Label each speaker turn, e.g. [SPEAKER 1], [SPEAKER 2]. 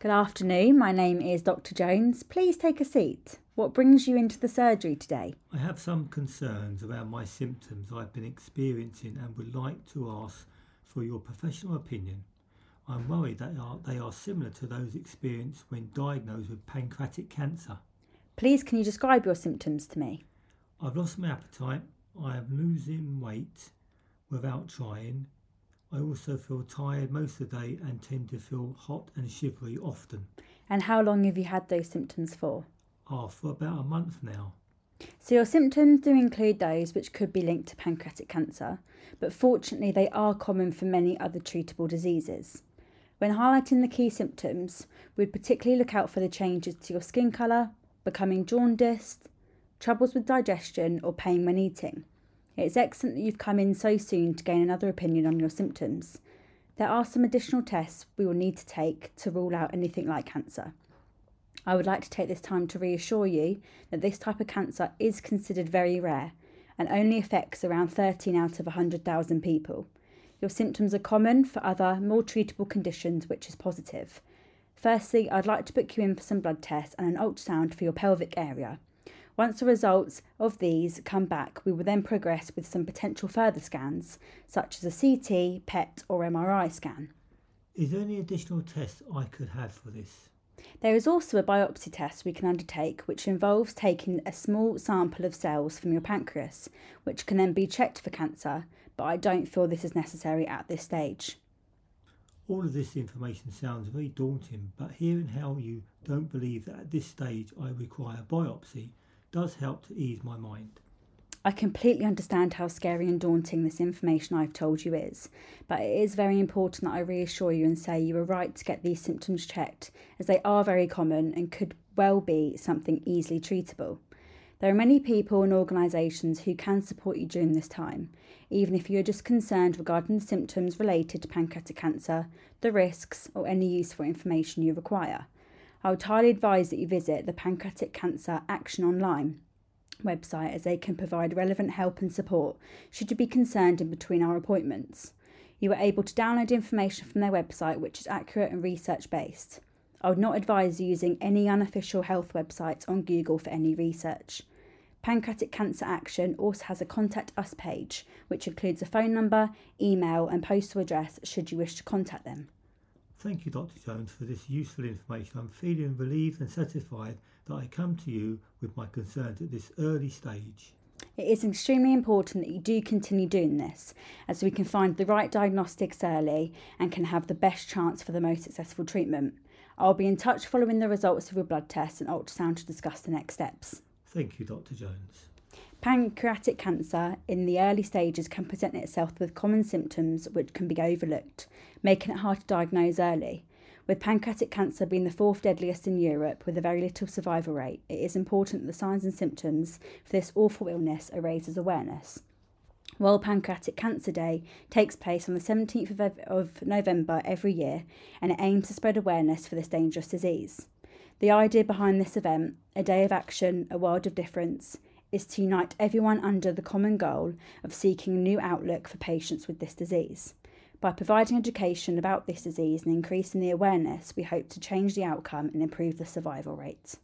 [SPEAKER 1] Good afternoon. My name is Dr. Jones. Please take a seat. What brings you into the surgery today?
[SPEAKER 2] I have some concerns about my symptoms I've been experiencing and would like to ask for your professional opinion. I'm worried that they are similar to those experienced when diagnosed with pancreatic cancer.
[SPEAKER 1] Please, can you describe your symptoms to me?
[SPEAKER 2] I've lost my appetite, I am losing weight without trying. I also feel tired most of the day and tend to feel hot and shivery often.
[SPEAKER 1] And how long have you had those symptoms for?
[SPEAKER 2] Ah, for about a month now.
[SPEAKER 1] So, your symptoms do include those which could be linked to pancreatic cancer, but fortunately, they are common for many other treatable diseases. When highlighting the key symptoms, we'd particularly look out for the changes to your skin colour, becoming jaundiced, troubles with digestion, or pain when eating. It's excellent that you've come in so soon to gain another opinion on your symptoms. There are some additional tests we will need to take to rule out anything like cancer. I would like to take this time to reassure you that this type of cancer is considered very rare and only affects around 13 out of 100,000 people. Your symptoms are common for other, more treatable conditions, which is positive. Firstly, I'd like to book you in for some blood tests and an ultrasound for your pelvic area. Once the results of these come back, we will then progress with some potential further scans, such as a CT, PET, or MRI scan.
[SPEAKER 2] Is there any additional tests I could have for this?
[SPEAKER 1] There is also a biopsy test we can undertake, which involves taking a small sample of cells from your pancreas, which can then be checked for cancer, but I don't feel this is necessary at this stage.
[SPEAKER 2] All of this information sounds very daunting, but hearing how you don't believe that at this stage I require biopsy does help to ease my mind.
[SPEAKER 1] I completely understand how scary and daunting this information I've told you is, but it is very important that I reassure you and say you are right to get these symptoms checked, as they are very common and could well be something easily treatable. There are many people and organisations who can support you during this time, even if you are just concerned regarding the symptoms related to pancreatic cancer, the risks, or any useful information you require. I would highly advise that you visit the Pancreatic Cancer Action Online website as they can provide relevant help and support should you be concerned in between our appointments. You are able to download information from their website which is accurate and research based. I would not advise using any unofficial health websites on Google for any research. Pancreatic Cancer Action also has a Contact Us page, which includes a phone number, email, and postal address should you wish to contact them.
[SPEAKER 2] Thank you, Dr. Jones, for this useful information. I'm feeling relieved and satisfied that I come to you with my concerns at this early stage.
[SPEAKER 1] It is extremely important that you do continue doing this, as we can find the right diagnostics early and can have the best chance for the most successful treatment. I'll be in touch following the results of your blood test and ultrasound to discuss the next steps.
[SPEAKER 2] Thank you, Dr. Jones.
[SPEAKER 1] Pancreatic cancer in the early stages can present itself with common symptoms which can be overlooked, making it hard to diagnose early. With pancreatic cancer being the fourth deadliest in Europe with a very little survival rate, it is important that the signs and symptoms for this awful illness are raised as awareness. World Pancreatic Cancer Day takes place on the 17th of, of November every year and it aims to spread awareness for this dangerous disease. The idea behind this event, a day of action, a world of difference, is to unite everyone under the common goal of seeking a new outlook for patients with this disease. By providing education about this disease and increasing the awareness, we hope to change the outcome and improve the survival rate.